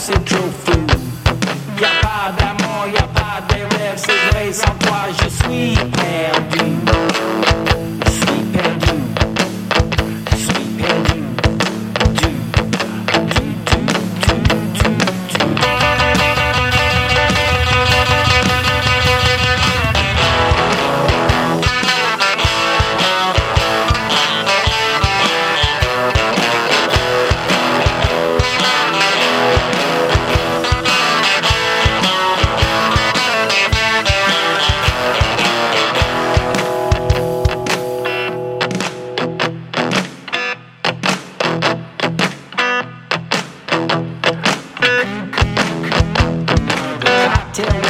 c'est trop food. Y a pas d'amour, y a pas d'élèves, c'est vrai, sans till